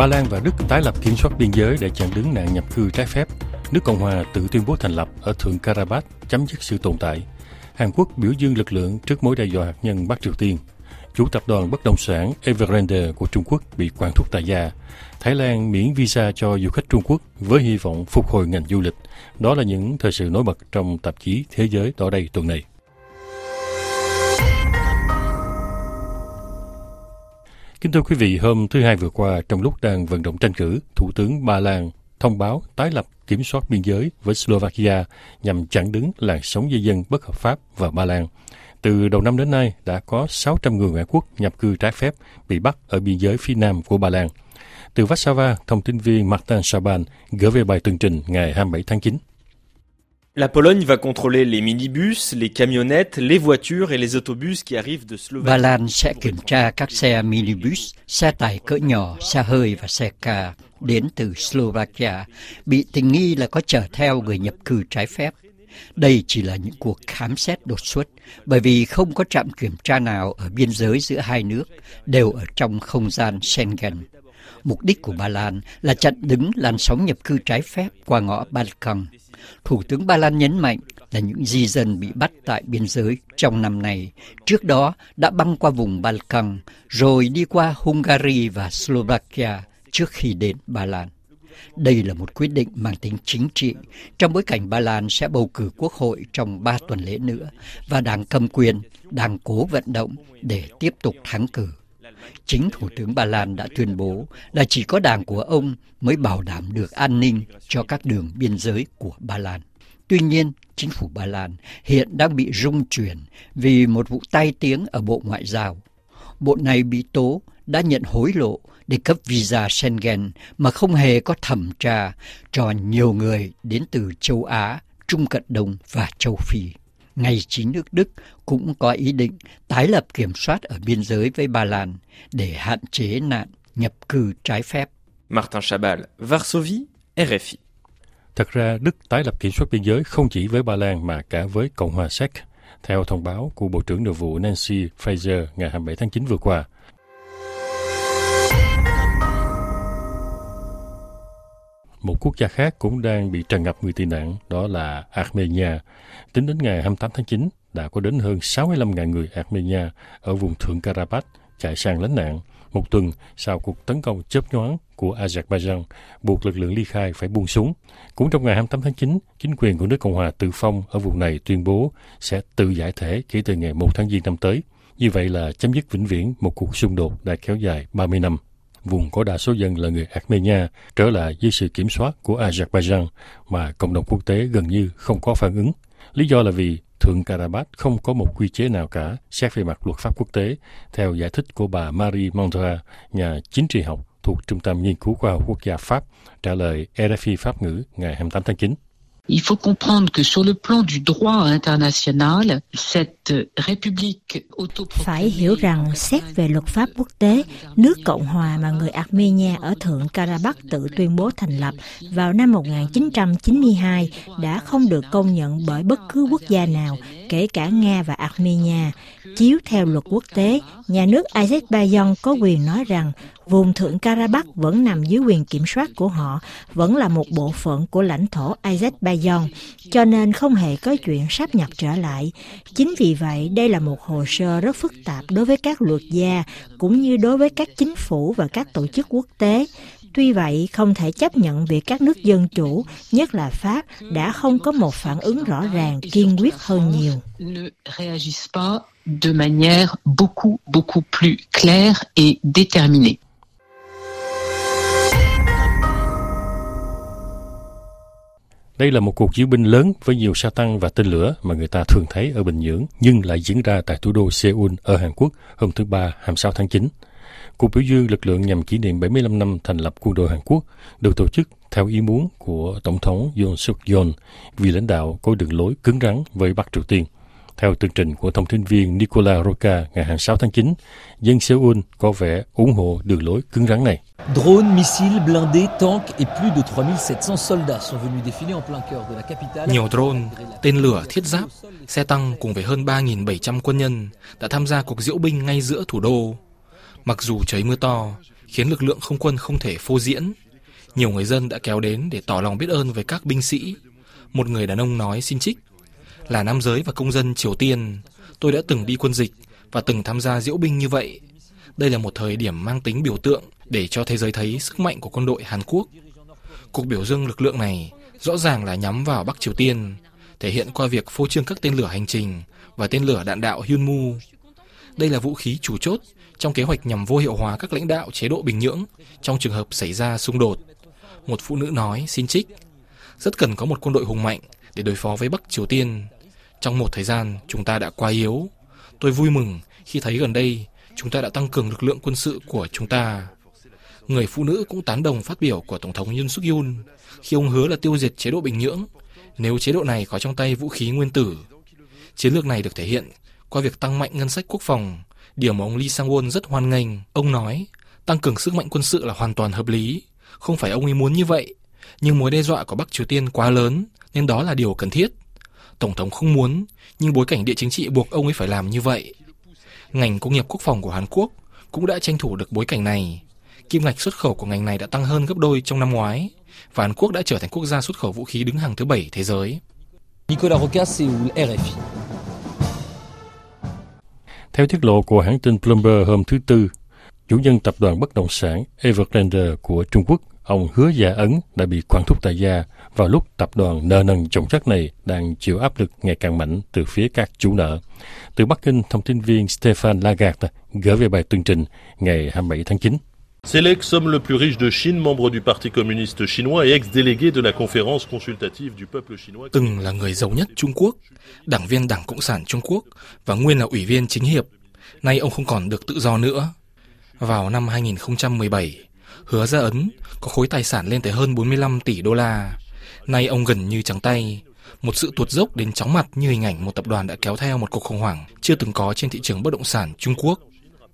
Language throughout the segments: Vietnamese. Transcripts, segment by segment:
Ba Lan và Đức tái lập kiểm soát biên giới để chặn đứng nạn nhập cư trái phép. Nước Cộng hòa tự tuyên bố thành lập ở Thượng Karabakh, chấm dứt sự tồn tại. Hàn Quốc biểu dương lực lượng trước mối đe dọa hạt nhân Bắc Triều Tiên. Chủ tập đoàn bất động sản Evergrande của Trung Quốc bị quản thúc tại gia. Thái Lan miễn visa cho du khách Trung Quốc với hy vọng phục hồi ngành du lịch. Đó là những thời sự nổi bật trong tạp chí Thế giới đó đây tuần này. Kính thưa quý vị, hôm thứ Hai vừa qua, trong lúc đang vận động tranh cử, Thủ tướng Ba Lan thông báo tái lập kiểm soát biên giới với Slovakia nhằm chặn đứng làn sóng di dân bất hợp pháp vào Ba Lan. Từ đầu năm đến nay, đã có 600 người ngoại quốc nhập cư trái phép bị bắt ở biên giới phía nam của Ba Lan. Từ Warsaw, thông tin viên Martin Saban gửi về bài tường trình ngày 27 tháng 9. La Pologne va contrôler les minibus, les camionnettes, les voitures et les autobus qui arrivent de Slovaquie. Ba Lan sẽ kiểm tra các xe minibus, xe tải cỡ nhỏ, xe hơi và xe ca đến từ Slovakia bị tình nghi là có chở theo người nhập cư trái phép. Đây chỉ là những cuộc khám xét đột xuất bởi vì không có trạm kiểm tra nào ở biên giới giữa hai nước, đều ở trong không gian Schengen. Mục đích của Ba Lan là chặn đứng làn sóng nhập cư trái phép qua ngõ Balkan. Thủ tướng Ba Lan nhấn mạnh là những di dân bị bắt tại biên giới trong năm này trước đó đã băng qua vùng Balkan, rồi đi qua Hungary và Slovakia trước khi đến Ba Lan. Đây là một quyết định mang tính chính trị trong bối cảnh Ba Lan sẽ bầu cử quốc hội trong ba tuần lễ nữa và đảng cầm quyền đang cố vận động để tiếp tục thắng cử. Chính Thủ tướng Ba Lan đã tuyên bố là chỉ có đảng của ông mới bảo đảm được an ninh cho các đường biên giới của Ba Lan. Tuy nhiên, chính phủ Ba Lan hiện đang bị rung chuyển vì một vụ tai tiếng ở Bộ Ngoại giao. Bộ này bị tố đã nhận hối lộ để cấp visa Schengen mà không hề có thẩm tra cho nhiều người đến từ châu Á, Trung Cận Đông và châu Phi. Ngay chính nước Đức cũng có ý định tái lập kiểm soát ở biên giới với Ba Lan để hạn chế nạn nhập cư trái phép. Martin Chabal, Varsovie, RFI. Thật ra, Đức tái lập kiểm soát biên giới không chỉ với Ba Lan mà cả với Cộng hòa Séc, theo thông báo của Bộ trưởng Nội vụ Nancy Fraser ngày 27 tháng 9 vừa qua. Một quốc gia khác cũng đang bị tràn ngập người tị nạn, đó là Armenia. Tính đến ngày 28 tháng 9, đã có đến hơn 65.000 người Armenia ở vùng Thượng Karabakh chạy sang lánh nạn. Một tuần sau cuộc tấn công chớp nhoáng của Azerbaijan buộc lực lượng ly khai phải buông súng. Cũng trong ngày 28 tháng 9, chính quyền của nước Cộng hòa tự phong ở vùng này tuyên bố sẽ tự giải thể kể từ ngày 1 tháng Giêng năm tới. Như vậy là chấm dứt vĩnh viễn một cuộc xung đột đã kéo dài 30 năm vùng có đa số dân là người Armenia trở lại dưới sự kiểm soát của Azerbaijan mà cộng đồng quốc tế gần như không có phản ứng. Lý do là vì Thượng Karabakh không có một quy chế nào cả xét về mặt luật pháp quốc tế, theo giải thích của bà Marie Montra, nhà chính trị học thuộc Trung tâm Nghiên cứu Khoa học Quốc gia Pháp, trả lời RFI Pháp ngữ ngày 28 tháng 9. Il faut comprendre que sur le plan du droit international, cette république Phải hiểu rằng xét về luật pháp quốc tế, nước Cộng hòa mà người Armenia ở Thượng Karabakh tự tuyên bố thành lập vào năm 1992 đã không được công nhận bởi bất cứ quốc gia nào, kể cả Nga và Armenia. Chiếu theo luật quốc tế, nhà nước Azerbaijan có quyền nói rằng vùng Thượng Karabakh vẫn nằm dưới quyền kiểm soát của họ, vẫn là một bộ phận của lãnh thổ Azerbaijan, cho nên không hề có chuyện sáp nhập trở lại. Chính vì vậy, đây là một hồ sơ rất phức tạp đối với các luật gia, cũng như đối với các chính phủ và các tổ chức quốc tế. Tuy vậy, không thể chấp nhận việc các nước dân chủ, nhất là Pháp, đã không có một phản ứng rõ ràng, kiên quyết hơn nhiều. de manière beaucoup, beaucoup plus claire et déterminée. Đây là một cuộc diễu binh lớn với nhiều sa tăng và tên lửa mà người ta thường thấy ở Bình Nhưỡng, nhưng lại diễn ra tại thủ đô Seoul ở Hàn Quốc hôm thứ Ba 26 tháng 9. Cuộc biểu dương lực lượng nhằm kỷ niệm 75 năm thành lập quân đội Hàn Quốc được tổ chức theo ý muốn của Tổng thống Yoon suk yeol vì lãnh đạo có đường lối cứng rắn với Bắc Triều Tiên. Theo tường trình của thông tin viên Nicola Roca ngày 26 tháng 9, dân Seoul có vẻ ủng hộ đường lối cứng rắn này. Drones, missiles, blindés, tanks et plus de 3700 soldats sont venus défiler en plein cœur de la capitale. Nhiều drone, tên lửa, thiết giáp, xe tăng cùng với hơn 3.700 quân nhân đã tham gia cuộc diễu binh ngay giữa thủ đô. Mặc dù trời mưa to, khiến lực lượng không quân không thể phô diễn. Nhiều người dân đã kéo đến để tỏ lòng biết ơn với các binh sĩ. Một người đàn ông nói xin trích. Là nam giới và công dân Triều Tiên, tôi đã từng đi quân dịch và từng tham gia diễu binh như vậy. Đây là một thời điểm mang tính biểu tượng để cho thế giới thấy sức mạnh của quân đội Hàn Quốc. Cuộc biểu dương lực lượng này rõ ràng là nhắm vào Bắc Triều Tiên, thể hiện qua việc phô trương các tên lửa hành trình và tên lửa đạn đạo Hyunmu. Đây là vũ khí chủ chốt trong kế hoạch nhằm vô hiệu hóa các lãnh đạo chế độ Bình Nhưỡng trong trường hợp xảy ra xung đột. Một phụ nữ nói xin trích, rất cần có một quân đội hùng mạnh để đối phó với Bắc Triều Tiên. Trong một thời gian, chúng ta đã quá yếu. Tôi vui mừng khi thấy gần đây chúng ta đã tăng cường lực lượng quân sự của chúng ta. Người phụ nữ cũng tán đồng phát biểu của Tổng thống Yoon suk yeol khi ông hứa là tiêu diệt chế độ Bình Nhưỡng nếu chế độ này có trong tay vũ khí nguyên tử. Chiến lược này được thể hiện qua việc tăng mạnh ngân sách quốc phòng, điều mà ông Lee Sang-won rất hoan nghênh. Ông nói, tăng cường sức mạnh quân sự là hoàn toàn hợp lý, không phải ông ấy muốn như vậy, nhưng mối đe dọa của Bắc Triều Tiên quá lớn nên đó là điều cần thiết. Tổng thống không muốn, nhưng bối cảnh địa chính trị buộc ông ấy phải làm như vậy. Ngành công nghiệp quốc phòng của Hàn Quốc cũng đã tranh thủ được bối cảnh này. Kim ngạch xuất khẩu của ngành này đã tăng hơn gấp đôi trong năm ngoái, và Hàn Quốc đã trở thành quốc gia xuất khẩu vũ khí đứng hàng thứ bảy thế giới. Nicolas Rocas, RFI. Theo tiết lộ của hãng tin Bloomberg hôm thứ Tư, chủ nhân tập đoàn bất động sản Evergrande của Trung Quốc, ông Hứa Gia Ấn đã bị quản thúc tại gia vào lúc tập đoàn nợ nần trọng trách này đang chịu áp lực ngày càng mạnh từ phía các chủ nợ. Từ Bắc Kinh, thông tin viên Stefan Lagarde gửi về bài tường trình ngày 27 tháng 9. C'est l'ex-homme le plus riche de Chine, membre du Parti communiste chinois et ex-délégué de la conférence consultative du peuple chinois. Từng là người giàu nhất Trung Quốc, đảng viên Đảng Cộng sản Trung Quốc và nguyên là ủy viên chính hiệp. Nay ông không còn được tự do nữa. Vào năm 2017, Hứa Gia Ấn có khối tài sản lên tới hơn 45 tỷ đô la. Nay ông gần như trắng tay, một sự tuột dốc đến chóng mặt như hình ảnh một tập đoàn đã kéo theo một cuộc khủng hoảng chưa từng có trên thị trường bất động sản Trung Quốc.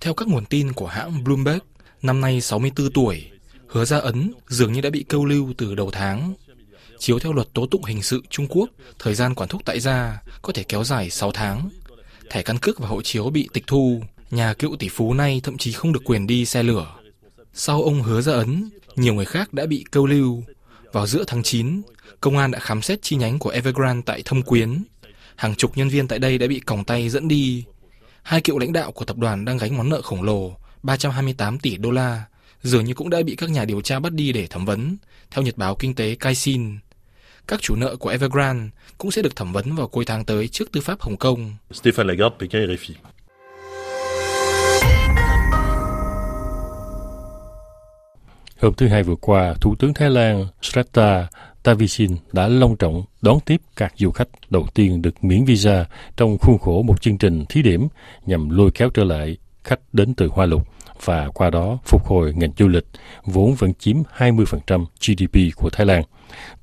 Theo các nguồn tin của hãng Bloomberg, năm nay 64 tuổi, Hứa Gia Ấn dường như đã bị câu lưu từ đầu tháng. Chiếu theo luật tố tụng hình sự Trung Quốc, thời gian quản thúc tại gia có thể kéo dài 6 tháng. Thẻ căn cước và hộ chiếu bị tịch thu, nhà cựu tỷ phú nay thậm chí không được quyền đi xe lửa. Sau ông Hứa Gia Ấn, nhiều người khác đã bị câu lưu. Vào giữa tháng 9, công an đã khám xét chi nhánh của Evergrande tại Thâm Quyến. Hàng chục nhân viên tại đây đã bị còng tay dẫn đi. Hai cựu lãnh đạo của tập đoàn đang gánh món nợ khổng lồ 328 tỷ đô la, dường như cũng đã bị các nhà điều tra bắt đi để thẩm vấn, theo nhật báo kinh tế Kaisin. Các chủ nợ của Evergrande cũng sẽ được thẩm vấn vào cuối tháng tới trước tư pháp Hồng Kông. Stéphane Lagarde, Pékin, RFI. Hôm thứ Hai vừa qua, Thủ tướng Thái Lan Srettha Thavisin đã long trọng đón tiếp các du khách đầu tiên được miễn visa trong khuôn khổ một chương trình thí điểm nhằm lôi kéo trở lại khách đến từ Hoa Lục và qua đó phục hồi ngành du lịch, vốn vẫn chiếm 20% GDP của Thái Lan.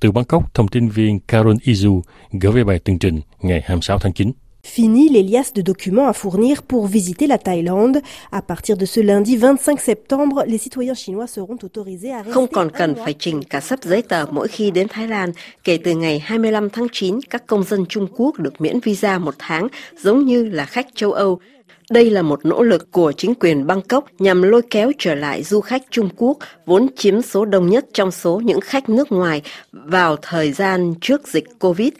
Từ Bangkok, thông tin viên Karen Izu gửi về bài tường trình ngày 26 tháng 9. Fini les liasses de documents à fournir pour visiter la Thaïlande. À partir de ce lundi 25 septembre, les citoyens chinois seront autorisés à Không còn cần phải trình cả sắp giấy tờ mỗi khi đến Thái Lan. Kể từ ngày 25 tháng 9, các công dân Trung Quốc được miễn visa một tháng, giống như là khách châu Âu. Đây là một nỗ lực của chính quyền Bangkok nhằm lôi kéo trở lại du khách Trung Quốc vốn chiếm số đông nhất trong số những khách nước ngoài vào thời gian trước dịch Covid.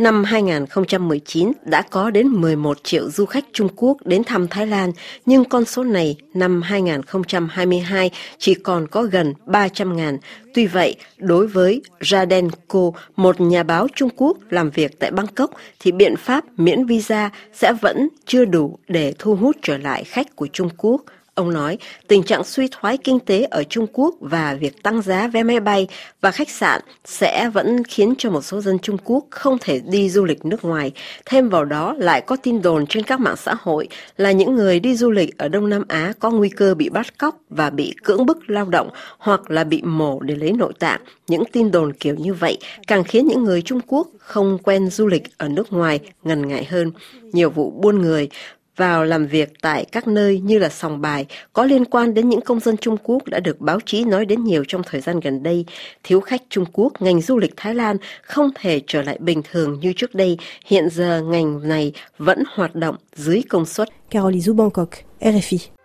Năm 2019 đã có đến 11 triệu du khách Trung Quốc đến thăm Thái Lan, nhưng con số này năm 2022 chỉ còn có gần 300 ngàn. Tuy vậy, đối với Raden Ko, một nhà báo Trung Quốc làm việc tại Bangkok, thì biện pháp miễn visa sẽ vẫn chưa đủ để thu hút trở lại khách của Trung Quốc. Ông nói, tình trạng suy thoái kinh tế ở Trung Quốc và việc tăng giá vé máy bay và khách sạn sẽ vẫn khiến cho một số dân Trung Quốc không thể đi du lịch nước ngoài. Thêm vào đó, lại có tin đồn trên các mạng xã hội là những người đi du lịch ở Đông Nam Á có nguy cơ bị bắt cóc và bị cưỡng bức lao động hoặc là bị mổ để lấy nội tạng. Những tin đồn kiểu như vậy càng khiến những người Trung Quốc không quen du lịch ở nước ngoài ngần ngại hơn. Nhiều vụ buôn người vào làm việc tại các nơi như là sòng bài có liên quan đến những công dân Trung Quốc đã được báo chí nói đến nhiều trong thời gian gần đây. Thiếu khách Trung Quốc, ngành du lịch Thái Lan không thể trở lại bình thường như trước đây. Hiện giờ ngành này vẫn hoạt động dưới công suất. Caroline Bangkok, RFI.